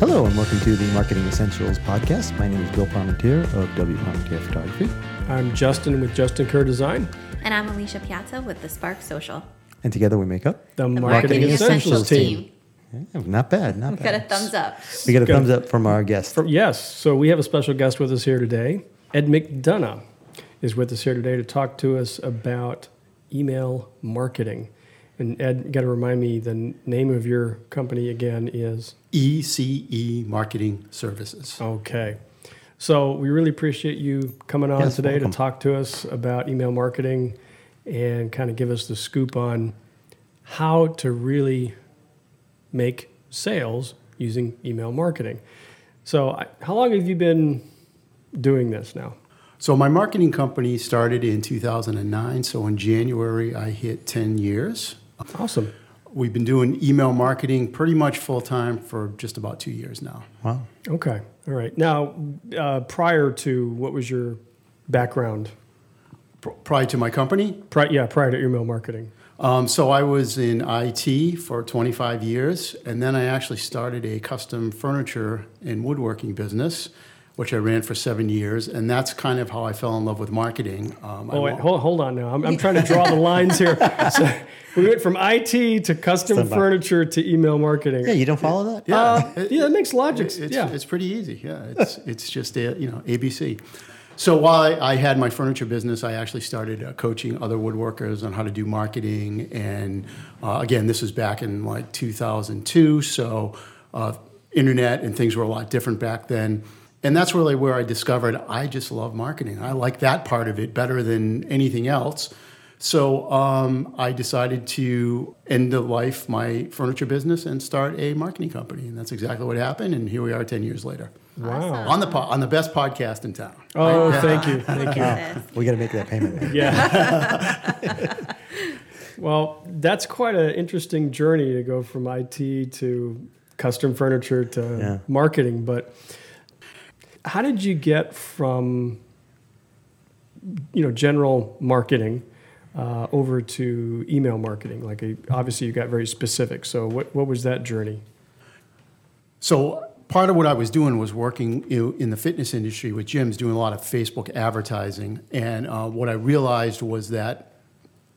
Hello, and welcome to the Marketing Essentials podcast. My name is Bill Parmentier of W. Parmentier Photography. I'm Justin with Justin Kerr Design, And I'm Alicia Piazza with the Spark Social. And together we make up. the, The Marketing, Essentials, team. Yeah, not bad, not bad. We got a thumbs up. We got a Good. thumbs up from our guest. Yes, so we have a special guest with us here today. Ed McDonough is with us here today to talk to us about email marketing. And Ed, you got to remind me the name of your company again is ECE Marketing Services. Okay. So we really appreciate you coming on Yes, today welcome. to talk to us about email marketing and kind of give us the scoop on how to really make sales using email marketing. So, how long have you been doing this now? So, my marketing company started in 2009. So, in January, I hit 10 years. Awesome. We've been doing email marketing pretty much full time for just about two years now. Wow. Okay. All right. Now, uh, prior to what was your background? Prior to my company, Pri- yeah, prior to email marketing. um, so I was in IT for 25 years, and then I actually started a custom furniture and woodworking business, which I ran for seven years, and that's kind of how I fell in love with marketing. Um, Oh, wait, hold, hold on now. I'm, I'm trying to draw the lines here. So we went from IT to custom Stand by. furniture to email marketing. Yeah, you don't follow that? Yeah, Uh, it- yeah, that makes logic. It's, yeah. it's pretty easy. Yeah, it's it's just a, you know ABC. So while I, I had my furniture business, I actually started uh, coaching other woodworkers on how to do marketing. And uh, again, this was back in like 2002. So uh, internet and things were a lot different back then. And that's really where I discovered I just love marketing. I like that part of it better than anything else. So um, I decided to end the life my furniture business and start a marketing company, and that's exactly what happened. And here we are, ten years later, wow. on the po- on the best podcast in town. Oh, thank you. Thank you. Yes. We got to make that payment. Yeah. well, that's quite an interesting journey to go from IT to custom furniture to Yeah. marketing. But how did you get from you know general marketing uh, over to email marketing? Like, obviously, you got very specific. So, what what was that journey? So part of what I was doing was working in the fitness industry with gyms, doing a lot of Facebook advertising. And uh, what I realized was that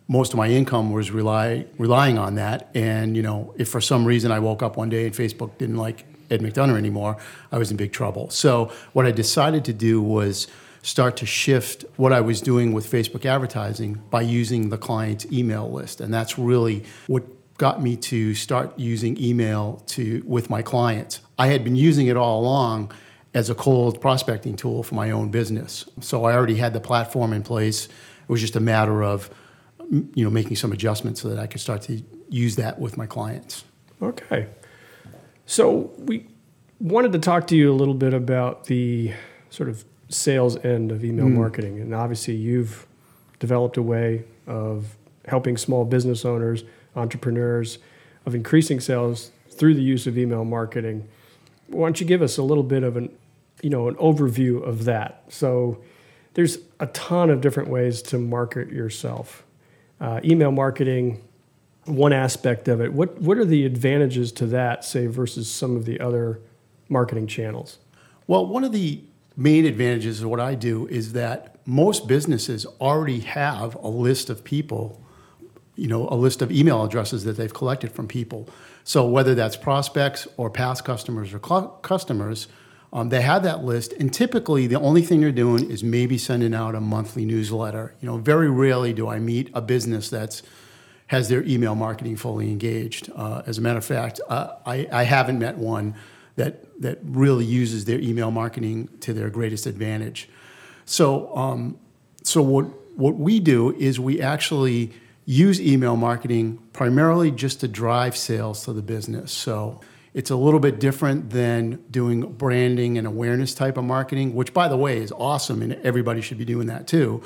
most of my income was rely, relying on that. And you know, if for some reason I woke up one day and Facebook didn't like Ed McDonough anymore, I was in big trouble. So what I decided to do was start to shift what I was doing with Facebook advertising by using the client's email list, and that's really what got me to start using email to with my clients. I had been using it all along as a cold prospecting tool for my own business. So I already had the platform in place. It was just a matter of you know making some adjustments so that I could start to use that with my clients. Okay. So we wanted to talk to you a little bit about the sort of sales end of email marketing. And obviously, you've developed a way of helping small business owners, entrepreneurs, of increasing sales through the use of email marketing. Why don't you give us a little bit of an, you know, an overview of that? So there's a ton of different ways to market yourself. Uh, email marketing, one aspect of it. What what are the advantages to that, say, versus some of the other marketing channels? Well, one of the main advantages of what I do is that most businesses already have a list of people, you know, a list of email addresses that they've collected from people. So whether that's prospects or past customers or cl- customers, um, they have that list, and typically the only thing they're doing is maybe sending out a monthly newsletter. You know, very rarely do I meet a business that's has their email marketing fully engaged. Uh, as a matter of fact, uh, I, I haven't met one that that really uses their email marketing to their greatest advantage. So, um, so what what we do is we actually use email marketing primarily just to drive sales to the business. So It's a little bit different than doing branding and awareness type of marketing, which, by the way, is awesome and everybody should be doing that too.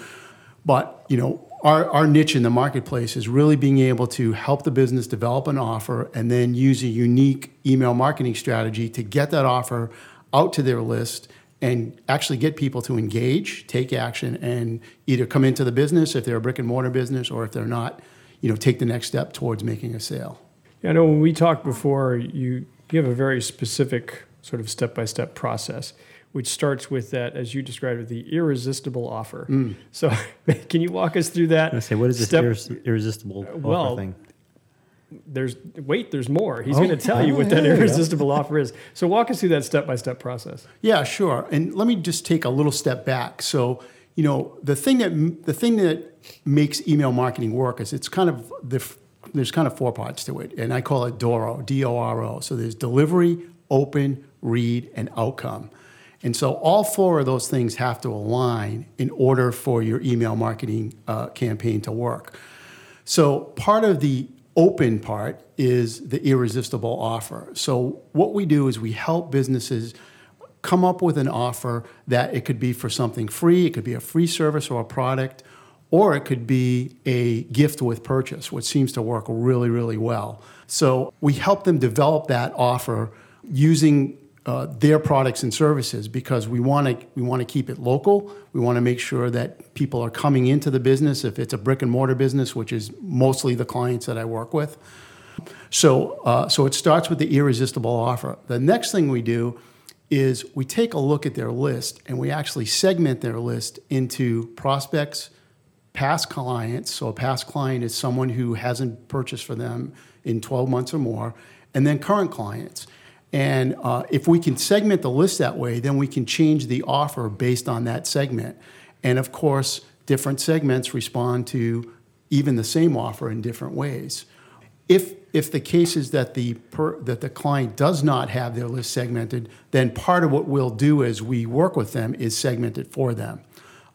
But, you know, our, our niche in the marketplace is really being able to help the business develop an offer and then use a unique email marketing strategy to get that offer out to their list and actually get people to engage, take action, and either come into the business if they're a brick and mortar business or if they're not, you know, take the next step towards making a sale. Yeah, I know when we talked before, you, you have a very specific sort of step by step process, which starts with that, as you described it, the irresistible offer. Mm. So, can you walk us through that? I say, what is this step- irres- irresistible well, offer thing? There's wait, there's more. He's Oh, going to tell you oh, what that yeah, yeah. irresistible offer is. So, walk us through that step by step process. Yeah, sure. And let me just take a little step back. So, you know, the thing that the thing that makes email marketing work is it's kind of the there's kind of four parts to it, and I call it DORO, D-O-R-O. So there's delivery, open, read, and outcome. And so all four of those things have to align in order for your email marketing uh, campaign to work. So part of the open part is the irresistible offer. So what we do is we help businesses come up with an offer that it could be for something free, it could be a free service or a product, or it could be a gift with purchase, which seems to work really, really well. So we help them develop that offer using uh, their products and services because we want to we want to keep it local. We want to make sure that people are coming into the business if it's a brick and mortar business, which is mostly the clients that I work with. So, uh, so it starts with the irresistible offer. The next thing we do is we take a look at their list and we actually segment their list into prospects, past clients. So, a past client is someone who hasn't purchased for them in 12 months or more, and then current clients. And uh, if we can segment the list that way, then we can change the offer based on that segment. And of course, different segments respond to even the same offer in different ways. If if the case is that the per, that the client does not have their list segmented, then part of what we'll do as we work with them is segment it for them.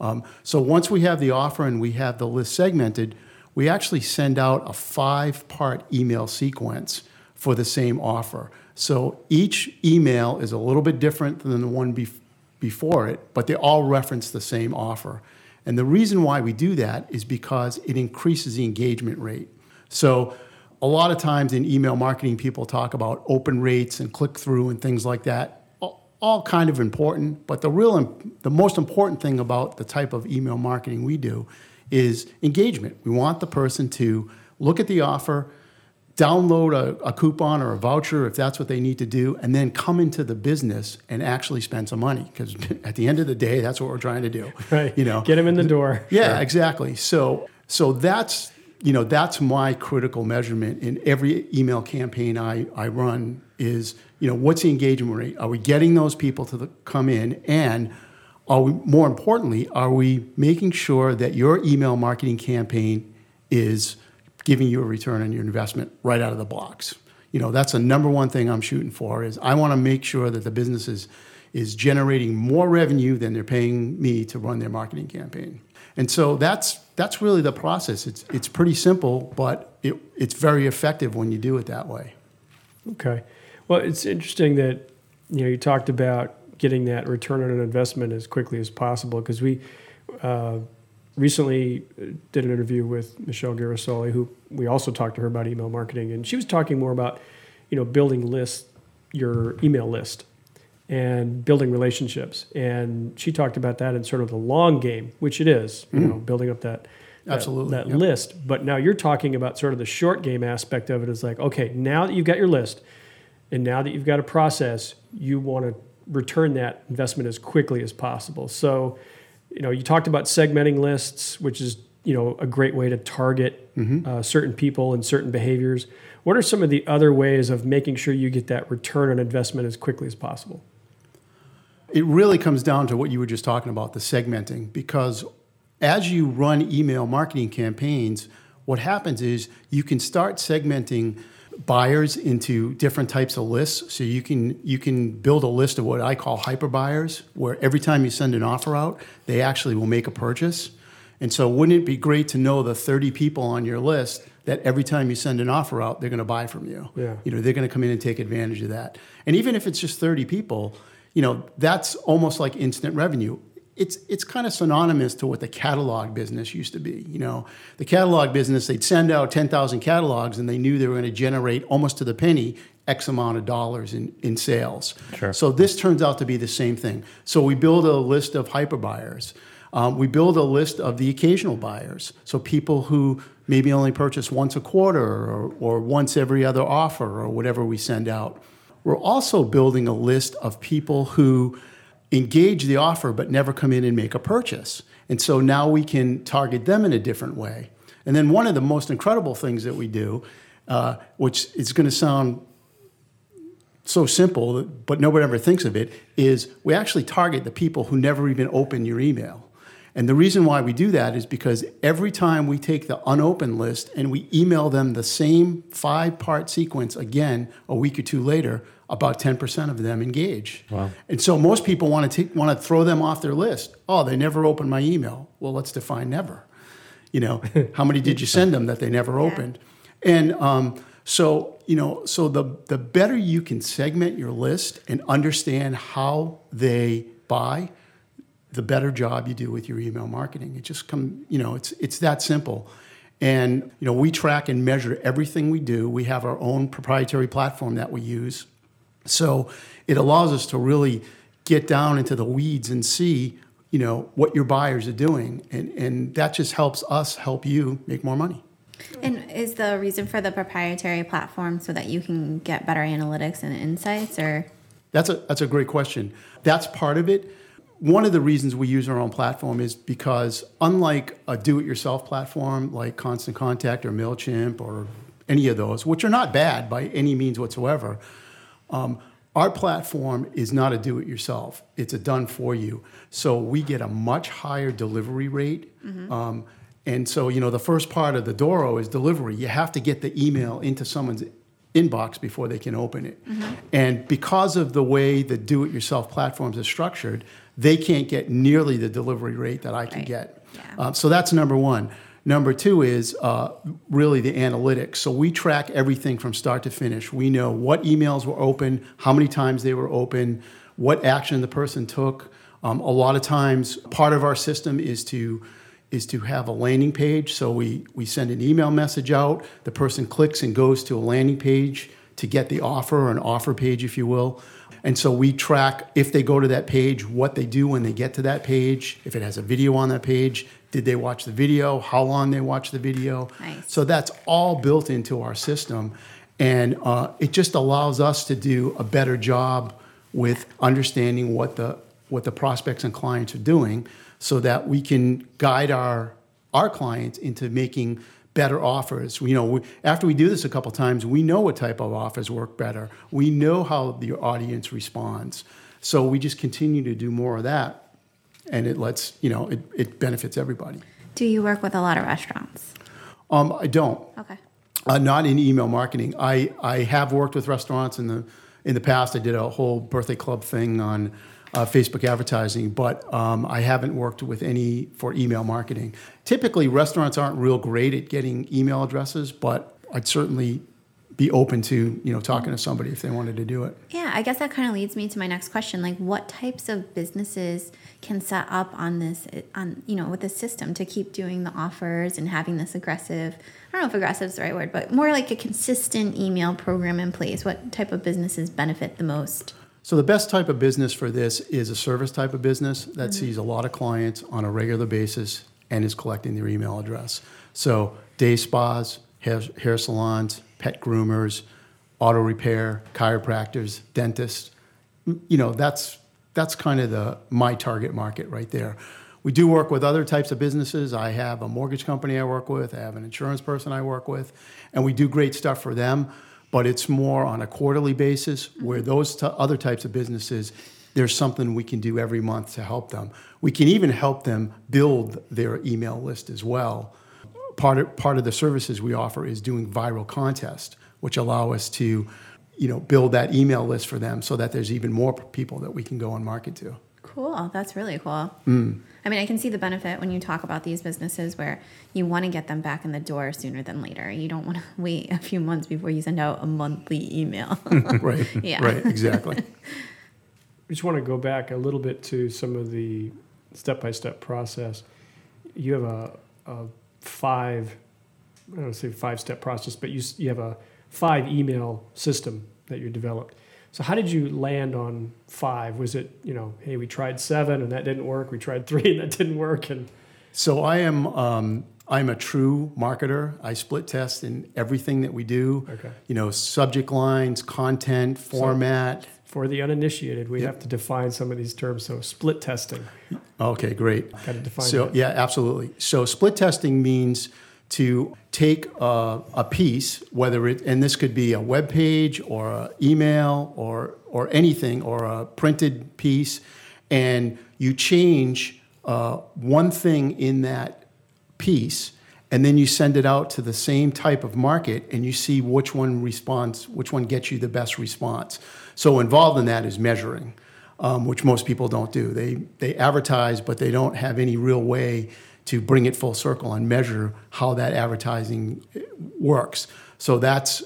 Um, so once we have the offer and we have the list segmented, we actually send out a five-part email sequence for the same offer. So each email is a little bit different than the one bef- before it, but they all reference the same offer. And the reason why we do that is because it increases the engagement rate. So a lot of times in email marketing, people talk about open rates and click through and things like that. All- kind of important, but the real, the most important thing about the type of email marketing we do is engagement. We want the person to look at the offer, download a, a coupon or a voucher if that's what they need to do, and then come into the business and actually spend some money. Because at the end of the day, that's what we're trying to do. Right. You know, Get them in the door. yeah, exactly. So so that's you know that's my critical measurement in every email campaign I, I run is you know what's the engagement rate? Are we getting those people to the, come in and are we more importantly are we making sure that your email marketing campaign is giving you a return on your investment right out of the blocks? You know that's the number one thing I'm shooting for is I want to make sure that the business is is generating more revenue than they're paying me to run their marketing campaign. And so that's that's really the process. It's it's pretty simple, but it, it's very effective when you do it that way. Okay. Well, it's interesting that you know you talked about getting that return on an investment as quickly as possible because we uh, recently uh, did an interview with Michelle Girasoli, who we also talked to her about email marketing, and she was talking more about you know building lists, your email list, and building relationships. And she talked about that in sort of the long game, which it is, you know, mm-hmm. building up that. that- Absolutely, that yep. list. But now you're talking about sort of the short game aspect of it. Is like, okay, now that you've got your list, and now that you've got a process, you want to return that investment as quickly as possible. So, you know, you talked about segmenting lists, which is you know a great way to target uh, certain people and certain behaviors. What are some of the other ways of making sure you get that return on investment as quickly as possible? It really comes down to what you were just talking about, the segmenting, because as you run email marketing campaigns, what happens is you can start segmenting buyers into different types of lists. So you can you can build a list of what I call hyper buyers, where every time you send an offer out, they actually will make a purchase. And so wouldn't it be great to know the 30 people on your list that every time you send an offer out, they're going to buy from you. Yeah. You know, they're going to come in and take advantage of that. And even if it's just 30 people, you know, that's almost like instant revenue. It's, it's kind of synonymous to what the catalog business used to be. You know, the catalog business, they'd send out 10,000 catalogs and they knew they were going to generate almost to the penny X amount of dollars in, in sales. Sure. So this turns out to be the same thing. So we build a list of hyper buyers. Um, we build a list of the occasional buyers. So people who maybe only purchase once a quarter or, or once every other offer or whatever we send out. We're also building a list of people who engage the offer but never come in and make a purchase. And so now we can target them in a different way. And then one of the most incredible things that we do, uh, which is going to sound so simple, but nobody ever thinks of it, is we actually target the people who never even open your email. And the reason why we do that is because every time we take the unopened list and we email them the same five part sequence again a week or two later, about 10% of them engage. Wow. And so most people want to, take, want to throw them off their list. Oh, they never opened my email. Well, let's define never. You know, how many did you send them that they never opened? And um, so, you know, so the, the better you can segment your list and understand how they buy, the better job you do with your email marketing. It just come, you know, it's it's that simple. And you know, we track and measure everything we do. We have our own proprietary platform that we use. So it allows us to really get down into the weeds and see, you know, what your buyers are doing. And and that just helps us help you make more money. And is the reason for the proprietary platform so that you can get better analytics and insights or That's a that's a great question. That's part of it. One of the reasons we use our own platform is because unlike a do-it-yourself platform like Constant Contact or Mailchimp or any of those, which are not bad by any means whatsoever, um, our platform is not a do-it-yourself. It's a done for you. So we get a much higher delivery rate. Um, and so you know the first part of the Doro is delivery. You have to get the email into someone's inbox before they can open it. And because of the way the do it yourself platforms are structured, they can't get nearly the delivery rate that I can Right. get. Yeah. Uh, so that's number one. Number two is uh, really the analytics. So we track everything from start to finish. We know what emails were open, how many times they were open, what action the person took. Um, a lot of times, part of our system is to is to have a landing page. So we, we send an email message out, the person clicks and goes to a landing page to get the offer, or an offer page, if you will. And so we track if they go to that page, what they do when they get to that page, if it has a video on that page, did they watch the video, how long they watch the video. Nice. So that's all built into our system. And uh, it just allows us to do a better job with understanding what the, what the prospects and clients are doing so that we can guide our, our clients into making better offers. You know, we, after we do this a couple times, we know what type of offers work better. We know how the audience responds. So we just continue to do more of that. And it lets, you know, it, it benefits everybody. do you work with a lot of restaurants? Um, I don't. Okay. Uh, not in email marketing. I, I have worked with restaurants in the in the past. I did a whole birthday club thing on uh, Facebook advertising, but um, I haven't worked with any for email marketing. Typically, restaurants aren't real great at getting email addresses, but I'd certainly be open to you know talking to somebody if they wanted to do it. Yeah, I guess that kind of leads me to my next question. Like, what types of businesses can set up on this, on you know, with this system to keep doing the offers and having this aggressive? I don't know if aggressive is the right word, but more like a consistent email program in place. What type of businesses benefit the most? So the best type of business for this is a service type of business that mm-hmm. sees a lot of clients on a regular basis and is collecting their email address. So day spas, hair, hair salons, pet groomers, auto repair, chiropractors, dentists. You know, that's that's kind of the my target market right there. We do work with other types of businesses. I have a mortgage company I work with. I have an insurance person I work with, and we do great stuff for them. But it's more on a quarterly basis. Where mm-hmm. those t- other types of businesses, there's something we can do every month to help them. We can even help them build their email list as well. Part of, part of the services we offer is doing viral contests, which allow us to, you know, build that email list for them so that there's even more people that we can go and market to. Cool. That's really cool. Mm. I mean, I can see the benefit when you talk about these businesses where you want to get them back in the door sooner than later. You don't want to wait a few months before you send out a monthly email. Right. Yeah. Right. Exactly. I just want to go back a little bit to some of the step by step process. You have a, a five, I don't want to say five step process, but you you have a five email system that you developed. So, how did you land on five? Was it, you know, hey, we tried seven and that didn't work, we tried three and that didn't work? And So I am um, I'm a true marketer. I split test in everything that we do. Okay. You know, subject lines, content, format. for the uninitiated, we have to define some of these terms. So, split testing, Okay, great. got to define So that. yeah, absolutely. So split testing means to take a, a piece, whether it and this could be a web page or an email or or anything or a printed piece, and you change uh, one thing in that piece, and then you send it out to the same type of market, and you see which one responds, which one gets you the best response. So involved in that is measuring um, which most people don't do. They they advertise, but they don't have any real way to bring it full circle and measure how that advertising works. So that's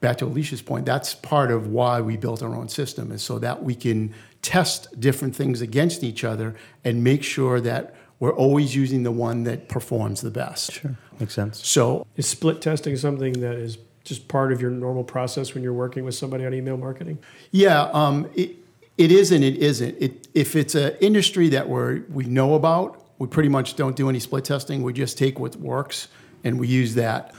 back to Alicia's point. That's part of why we built our own system, is so that we can test different things against each other and make sure that we're always using the one that performs the best. Sure. Makes sense. So Is split testing something that is just part of your normal process when you're working with somebody on email marketing? Yeah, um, it, it is and it isn't. It, if it's an industry that we we know about, we pretty much don't do any split testing. We just take what works and we use that.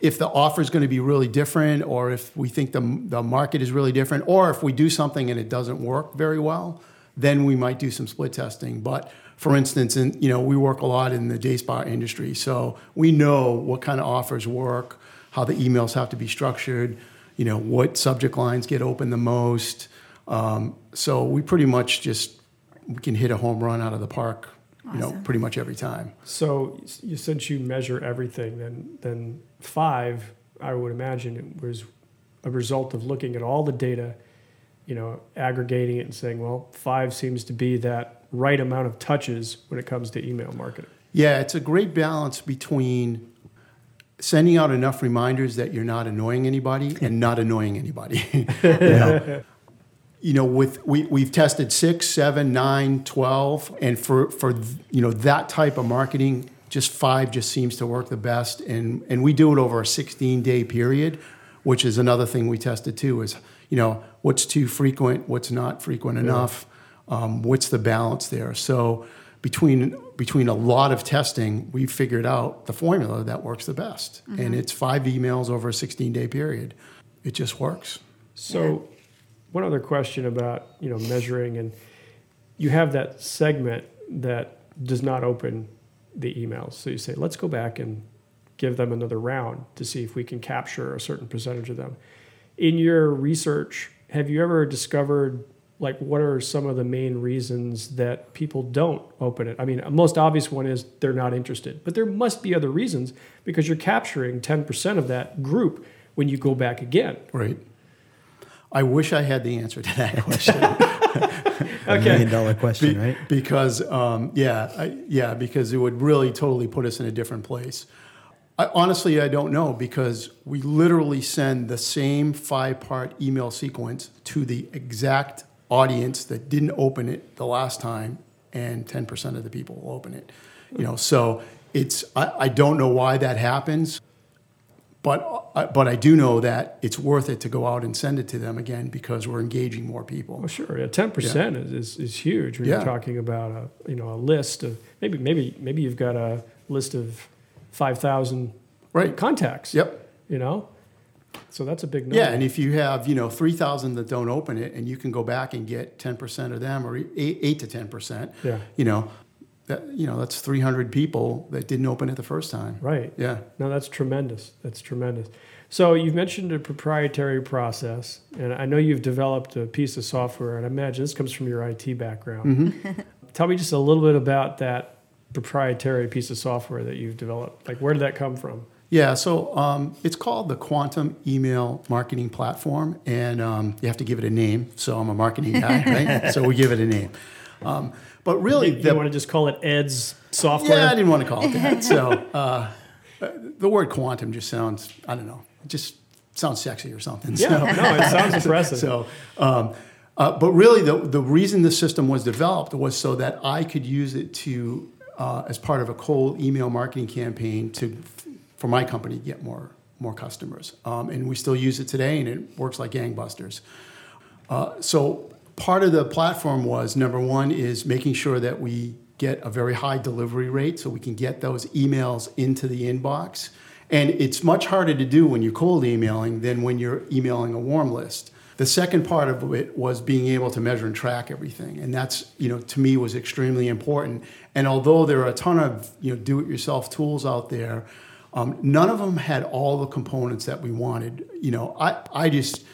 If the offer is going to be really different, or if we think the, the market is really different, or if we do something and it doesn't work very well, then we might do some split testing. But for instance, in, you know, we work a lot in the day spa industry, so we know what kind of offers work, how the emails have to be structured, you know, what subject lines get open the most. Um, so we pretty much just we can hit a home run out of the park, you know, pretty much every time. So you, since you measure everything, then then five, I would imagine it was a result of looking at all the data, you know, aggregating it and saying, well, five seems to be that right amount of touches when it comes to email marketing. Yeah, it's a great balance between sending out enough reminders that you're not annoying anybody and not annoying anybody. you know, you know with we, we've tested six, seven, nine, 12, and for, for you know that type of marketing, just five just seems to work the best. And, and we do it over a 16 day period, which is another thing we tested too is, you know, what's too frequent, what's not frequent enough, um, what's the balance there. So between between a lot of testing, we figured out the formula that works the best, and it's five emails over a 16 day period. It just works. So, one other question about you know measuring, and you have that segment that does not open the emails. So you say, let's go back and give them another round to see if we can capture a certain percentage of them. In your research, have you ever discovered like what are some of the main reasons that people don't open it? I mean, a most obvious one is they're not interested, but there must be other reasons because you're capturing 10% of that group when you go back again. Right. I wish I had the answer to that question. A million dollar question, Be- right? Because um, yeah, I, yeah, because it would really totally put us in a different place. I, honestly, I don't know because we literally send the same five-part email sequence to the exact audience that didn't open it the last time, and ten percent of the people will open it. You know, so it's I, I don't know why that happens. But, I- but I do know that it's worth it to go out and send it to them again because we're engaging more people. Well, sure. Yeah, ten percent is, is, is huge when Yeah. you're talking about a you know a list of maybe maybe maybe you've got a list of five thousand Right. contacts. Yep. You know, so that's a big number. Yeah, and if you have you know three thousand that don't open it, and you can go back and get ten percent of them, or eight, eight to ten percent, Yeah. you know, that you know that's three hundred people that didn't open it the first time. right. Yeah. No, that's tremendous. That's tremendous. So you've mentioned a proprietary process, and I know you've developed a piece of software, and I imagine this comes from your IT background. Mm-hmm. Tell me just a little bit about that proprietary piece of software that you've developed. Like, where did that come from? Yeah, so um, it's called the Quantum Email Marketing Platform, and um, you have to give it a name. So I'm a marketing guy, right? So we give it a name. Um, but really, You, the, want to just call it Ed's software? yeah, I didn't want to call it that. So uh, the word quantum just sounds, I don't know, just sounds sexy or something. Yeah, So- no, it sounds impressive. So, um, uh, but really, the, the reason the system was developed was so that I could use it to, uh, as part of a cold email marketing campaign to, for my company, to get more more customers. Um, and we still use it today, and it works like gangbusters. Uh, so part of the platform was number one is making sure that we get a very high delivery rate so we can get those emails into the inbox. And it's much harder to do when you're cold emailing than when you're emailing a warm list. The second part of it was being able to measure and track everything. And that's, you know, to me was extremely important. And although there are a ton of, you know, do-it-yourself tools out there, um, none of them had all the components that we wanted. You know, I, I just,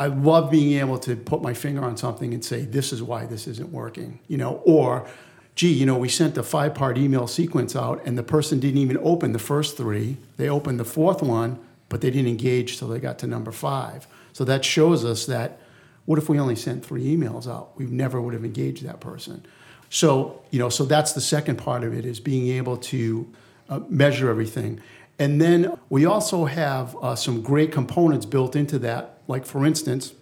I love being able to put my finger on something and say, this is why this isn't working, you know, or, gee, you know, we sent a five part email sequence out and the person didn't even open the first three. They opened the fourth one, but they didn't engage till they got to number five. So that shows us that what if we only sent three emails out? We never would have engaged that person. So, you know, so that's the second part of it is being able to uh, measure everything. And then we also have uh, some great components built into that. Like, for instance,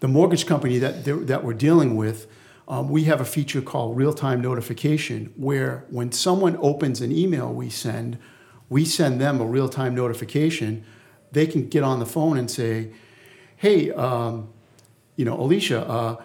the mortgage company that, that we're dealing with, um, we have a feature called real time notification where when someone opens an email we send, we send them a real time notification. They can get on the phone and say, hey, um, you know, Alicia, uh,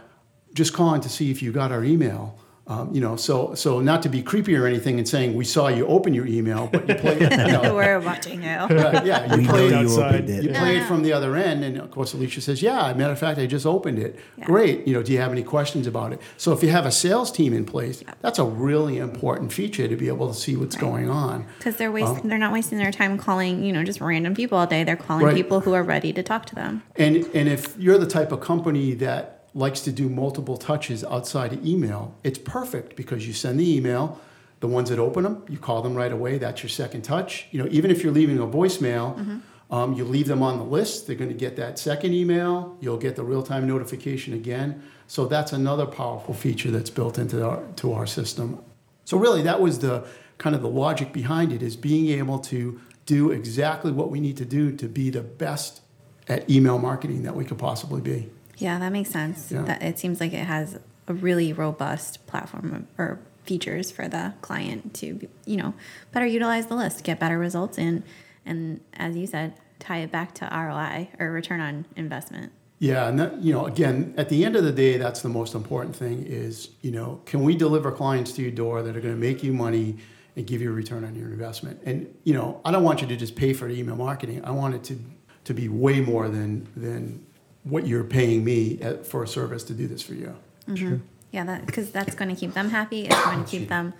just calling to see if you got our email. Um, you know, so so not to be creepy or anything and saying we saw you open your email, but you played, you know, We're watching you. uh, yeah, We you know played, you outside. opened it. you played from the other end, and of course Alicia says, "Yeah, matter of fact, I just opened it. Yeah. Great. You know, do you have any questions about it?" So if you have a sales team in place, that's a really important feature to be able to see what's going on. Because they're wasting, they're not wasting their time calling, you know, just random people all day. They're calling Right. people who are ready to talk to them. And and if you're the type of company that likes to do multiple touches outside of email, it's perfect because you send the email, the ones that open them, you call them right away. That's your second touch. You know, even if you're leaving a voicemail, um, you leave them on the list. They're going to get that second email. You'll get the real time notification again. So that's another powerful feature that's built into our to our system. So really, that was the kind of the logic behind it is being able to do exactly what we need to do to be the best at email marketing that we could possibly be. Yeah, that makes sense. Yeah. That it seems like it has a really robust platform or features for the client to, you know, better utilize the list, get better results, and and as you said, tie it back to ROI or return on investment. Yeah, and that, you know, again, at the end of the day, that's the most important thing is, you know, can we deliver clients to your door that are going to make you money and give you a return on your investment? And, you know, I don't want you to just pay for email marketing. I want it to, to be way more than, than what you're paying me at, for a service to do this for you. Mm-hmm. Yeah, that because that's going to keep them happy. It's going to oh, keep them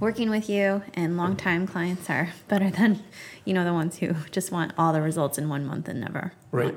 working with you. And long time clients are better than, you know, the ones who just want all the results in one month and never. Right.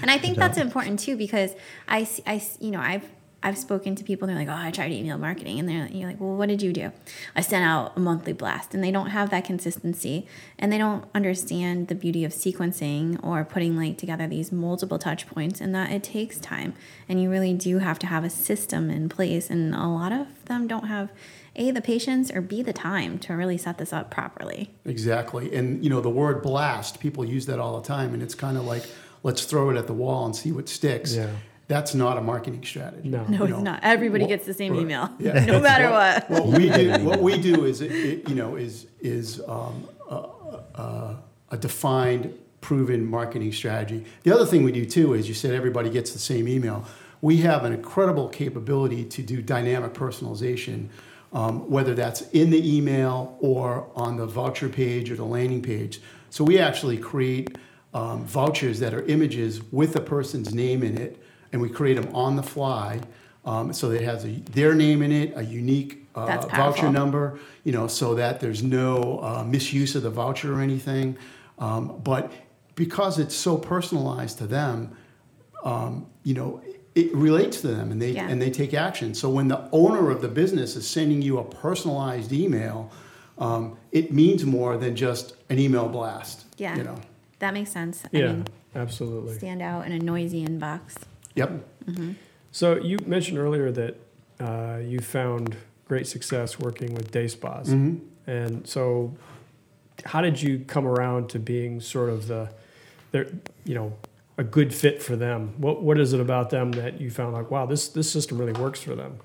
And I think that's important too because I, see- I s- you know, I've I've spoken to people. And they're like, "Oh, I tried email marketing," and they're you're like, "Well, what did you do?" I sent out a monthly blast, and they don't have that consistency, and they don't understand the beauty of sequencing or putting like together these multiple touch points, and that it takes time, and you really do have to have a system in place, and a lot of them don't have a the patience or b the time to really set this up properly. Exactly. And, you know, the word blast, people use that all the time, and it's kind of like, let's throw it at the wall and see what sticks. Yeah. That's not a marketing strategy. No. No, it's know, not. Everybody what- gets the same right. email, Yeah. no matter what. what we do, what we do is, it, it, you know, is is um, a, a, a defined, proven marketing strategy. The other thing we do too is you said everybody gets the same email. We have an incredible capability to do dynamic personalization, um, whether that's in the email or on the voucher page or the landing page. So we actually create um, vouchers that are images with a person's name in it, and we create them on the fly. Um, so it has a, their name in it, a unique uh, voucher number, you know, so that there's no uh, misuse of the voucher or anything. Um, but because it's so personalized to them, um, you know, it relates to them and they Yeah. and they take action. So when the owner of the business is sending you a personalized email, um, it means more than just an email blast. Yeah. You know. That makes sense. I Yeah, mean, absolutely. stand out in a noisy inbox. Yep. So you mentioned earlier that uh, you found great success working with day spas. Mhm. And so, how did you come around to being sort of the, the, you know, a good fit for them? What What is it about them that you found like, wow, this this system really works for them?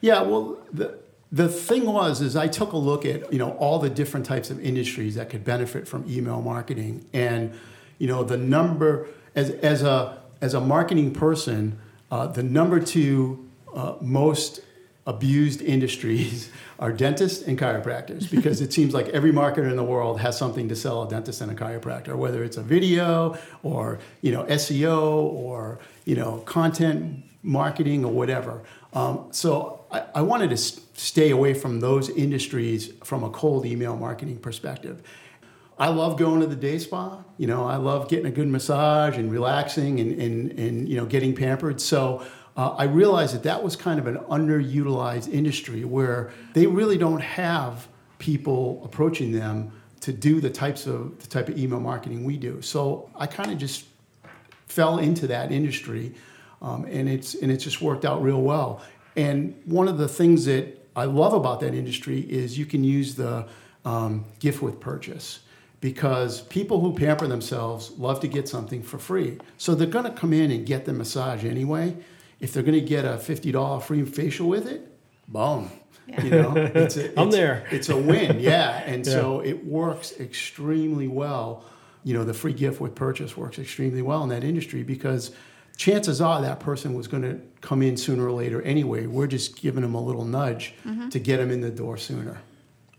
Yeah, well, the the thing was is I took a look at you know all the different types of industries that could benefit from email marketing, and you know the number as as a as a marketing person, uh, the number two uh, most abused industries are dentists and chiropractors because it seems like every marketer in the world has something to sell a dentist and a chiropractor whether it's a video or you know SEO or you know content marketing or whatever. Um, so I, I wanted to s- stay away from those industries from a cold email marketing perspective I love going to the day spa. You know, I love getting a good massage and relaxing and, and, and you know, getting pampered. So uh, I realized that that was kind of an underutilized industry where they really don't have people approaching them to do the types of the type of email marketing we do. So I kind of just fell into that industry, um, and it's and it's just worked out real well. And one of the things that I love about that industry is you can use the um, gift with purchase because people who pamper themselves love to get something for free. So they're going to come in and get the massage anyway. If they're going to get a fifty dollar free facial with it, boom. You know, it's a, I'm there. It's a win, yeah. And so it works extremely well. You know, the free gift with purchase works extremely well in that industry because chances are that person was going to come in sooner or later anyway. We're just giving them a little nudge mm-hmm. to get them in the door sooner.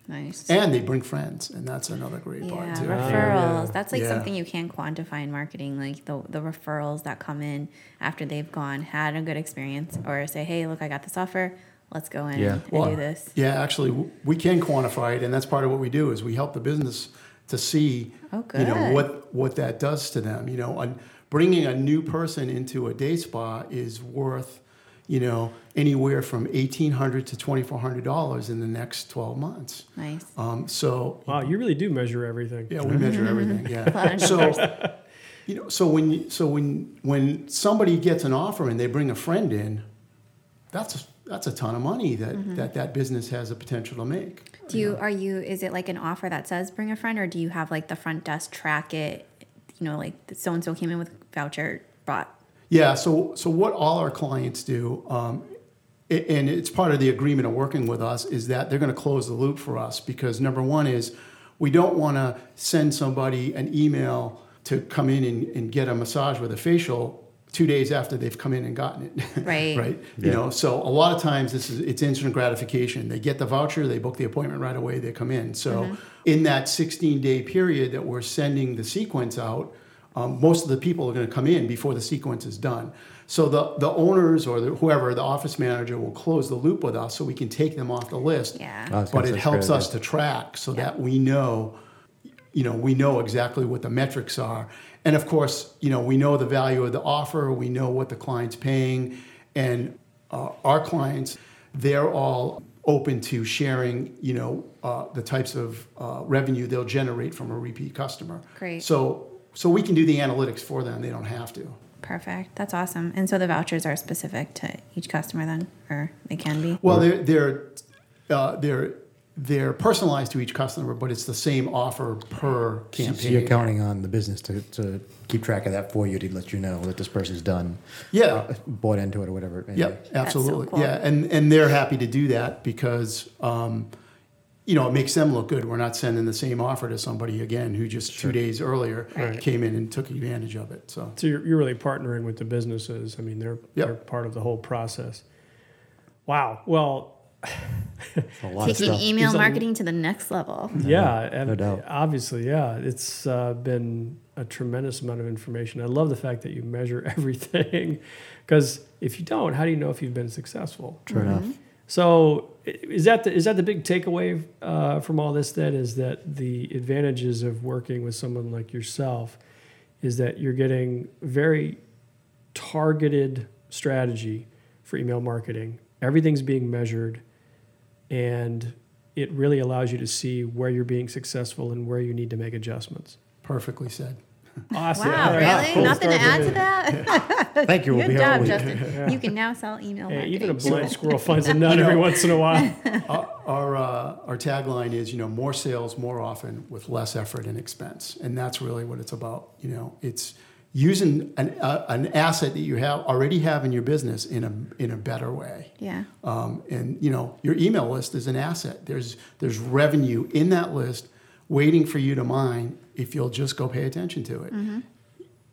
Nice. And they bring friends, and that's another great part Yeah, too. Oh, referrals. yeah. That's like Yeah. something you can quantify in marketing, like the the referrals that come in after they've gone, had a good experience, or say, hey, look, I got this offer. Let's go in Yeah. and Well, do this. Yeah, actually, we can quantify it, and that's part of what we do is we help the business to see, Oh, you know, what what that does to them. You know, bringing a new person into a day spa is worth, you know, anywhere from eighteen hundred to twenty four hundred dollars in the next twelve months. Nice. Um, so Wow, you really do measure everything. yeah, we measure everything. Yeah. So, you know, so when you, so when when somebody gets an offer and they bring a friend in, that's that's a ton of money that Mm-hmm. that that business has a potential to make. Do you are you is it like an offer that says bring a friend, or do you have like the front desk track it? You know, like so and so came in with voucher brought. Yeah. So so what all our clients do, um, and it's part of the agreement of working with us, is that they're going to close the loop for us because number one is we don't want to send somebody an email to come in and, and get a massage with a facial two days after they've come in and gotten it. Right. right. You know, so a lot of times this is it's instant gratification. They get the voucher, they book the appointment right away, they come in. So in that 16 day period that we're sending the sequence out, um, most of the people are going to come in before the sequence is done. So the, the owners or the, whoever, the office manager, will close the loop with us so we can take them off the list. Yeah. I But it helps great us to track so that we know, you know, we know exactly what the metrics are. And of course, you know, we know the value of the offer, we know what the client's paying, and uh, our clients, they're all open to sharing, you know, uh, the types of uh, revenue they'll generate from a repeat customer. Great. So, so we can do the analytics for them. They don't have to. Perfect. That's awesome. And so the vouchers are specific to each customer then, or they can be. Well, they're they're uh, they're they're personalized to each customer, but it's the same offer per campaign. So campaign. you're counting on the business to, to keep track of that for you to let you know that this person's done, Yeah. uh, bought into it or whatever it may Yep, be. so absolutely. cool. Yeah, and and they're happy to do that because um, you know it makes them look good. We're not sending the same offer to somebody again who just two days earlier Right. came in and took advantage of it. So So you're, you're really partnering with the businesses. I mean, they're Yep. they're part of the whole process. Wow. Well, A lot of Taking stuff. email There's a- marketing to the next level. yeah, and no doubt. obviously, yeah, it's uh, been a tremendous amount of information. I love the fact that you measure everything, because if you don't, how do you know if you've been successful? True enough. So is that the, is that the big takeaway uh, from all this? Then is that the advantages of working with someone like yourself is that you're getting very targeted strategy for email marketing. Everything's being measured, and it really allows you to see where you're being successful and where you need to make adjustments. perfectly said. Awesome. Wow, All right. really? Cool. Nothing to add to with that? Thank you. We'll be Good here job, week. Justin. You can now sell email it. Hey, marketing. even a blind squirrel finds a nut every once in a while. Our, our, uh, our tagline is, you know, more sales more often with less effort and expense. And that's really what it's about. You know, it's using an, uh, an asset that you have already have in your business in a, in a better way. Yeah. Um, and you know, your email list is an asset. There's there's revenue in that list waiting for you to mine if you'll just go pay attention to it.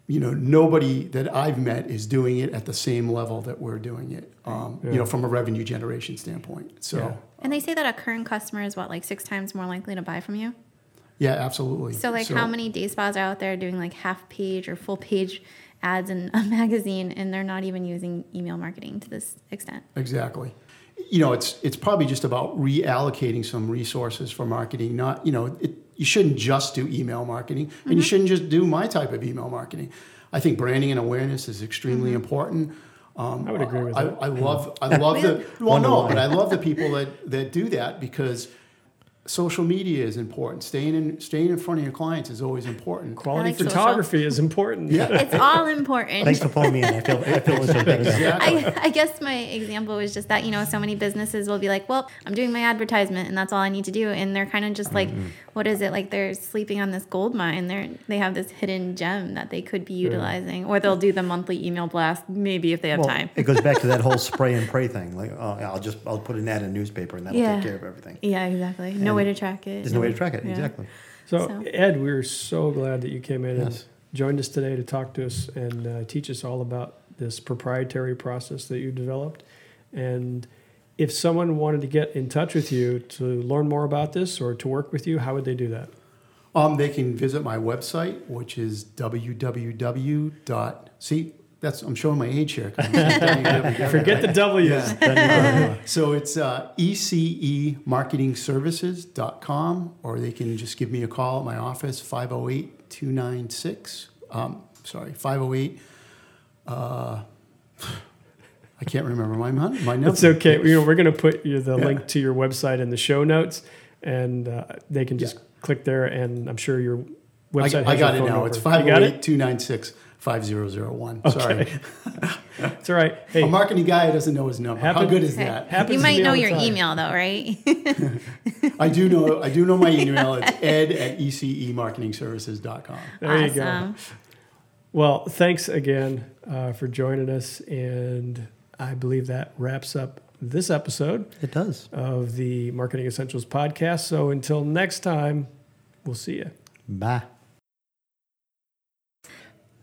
You know, nobody that I've met is doing it at the same level that we're doing it. Um, You know, from a revenue generation standpoint. So, Yeah. yeah, And they say that a current customer is what, like six times more likely to buy from you? Yeah, absolutely. So, like, how many day spas are out there doing like half page or full page ads in a magazine and they're not even using email marketing to this extent? Exactly. You know, it's it's probably just about reallocating some resources for marketing. Not, you know, it, you shouldn't just do email marketing, and you shouldn't just do my type of email marketing. I think branding and awareness is extremely important. Um, I would agree with I, that. I love I love the well no, but I love the people that that do that because social media is important. Staying in staying in front of your clients is always important. Quality like social. photography is important. Yeah. It's all important. Thanks for pulling me in. I feel I feel so better. Exactly. I, I guess my example was just that, you know, so many businesses will be like, well, I'm doing my advertisement and that's all I need to do. And they're kind of just like, Mm-hmm. what is it? Like they're sleeping on this gold mine. They're, they have this hidden gem that they could be utilizing, or they'll do the monthly email blast, maybe if they have Well, time. it goes back to that whole spray and pray thing. Like, oh, I'll just I'll put an ad in a newspaper and that'll Yeah. take care of everything. Yeah, exactly. No way to track it. There's no way to track it. Yeah. Exactly. So, So- Ed, we're so glad that you came in and joined us today to talk to us and uh, teach us all about this proprietary process that you developed. And if someone wanted to get in touch with you to learn more about this or to work with you, how would they do that? Um, they can visit my website, which is www. See, that's I'm showing my age here. Forget the W's. So it's uh, ecemarketingservices.com, or they can just give me a call at my office, 508 296. Um, sorry, 508. Uh, I can't remember my, my number. It's okay. You know, we're going to put the Yeah. link to your website in the show notes, and uh, they can just Yeah. click there. And I'm sure your website. I has got it now. It's number. 508 296 5001. Sorry. It's all right. Hey, A marketing guy doesn't know his number. How good is Okay. that? Happens You might know your time. email though, right? I do know I do know my email. It's ed at ecemarketingservices.com. there you go. Well, thanks again uh, for joining us, and I believe that wraps up this episode It does. of the Marketing Essentials podcast. So until next time, we'll see you. Bye.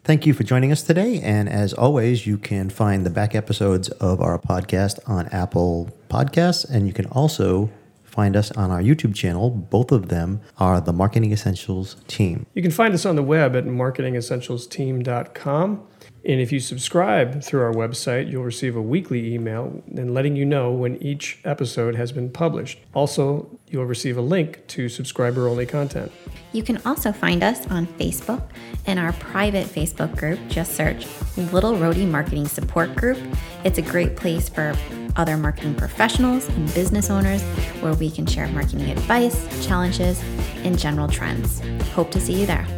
Thank you for joining us today. And as always, you can find the back episodes of our podcast on Apple Podcasts. And you can also find us on our YouTube channel. Both of them are the Marketing Essentials team. You can find us on the web at marketingessentialsteam.com. And if you subscribe through our website, you'll receive a weekly email and letting you know when each episode has been published. Also, you'll receive a link to subscriber only content. You can also find us on Facebook in our private Facebook group. Just search Little Rhody Marketing Support Group. It's a great place for other marketing professionals and business owners where we can share marketing advice, challenges, and general trends. Hope to see you there.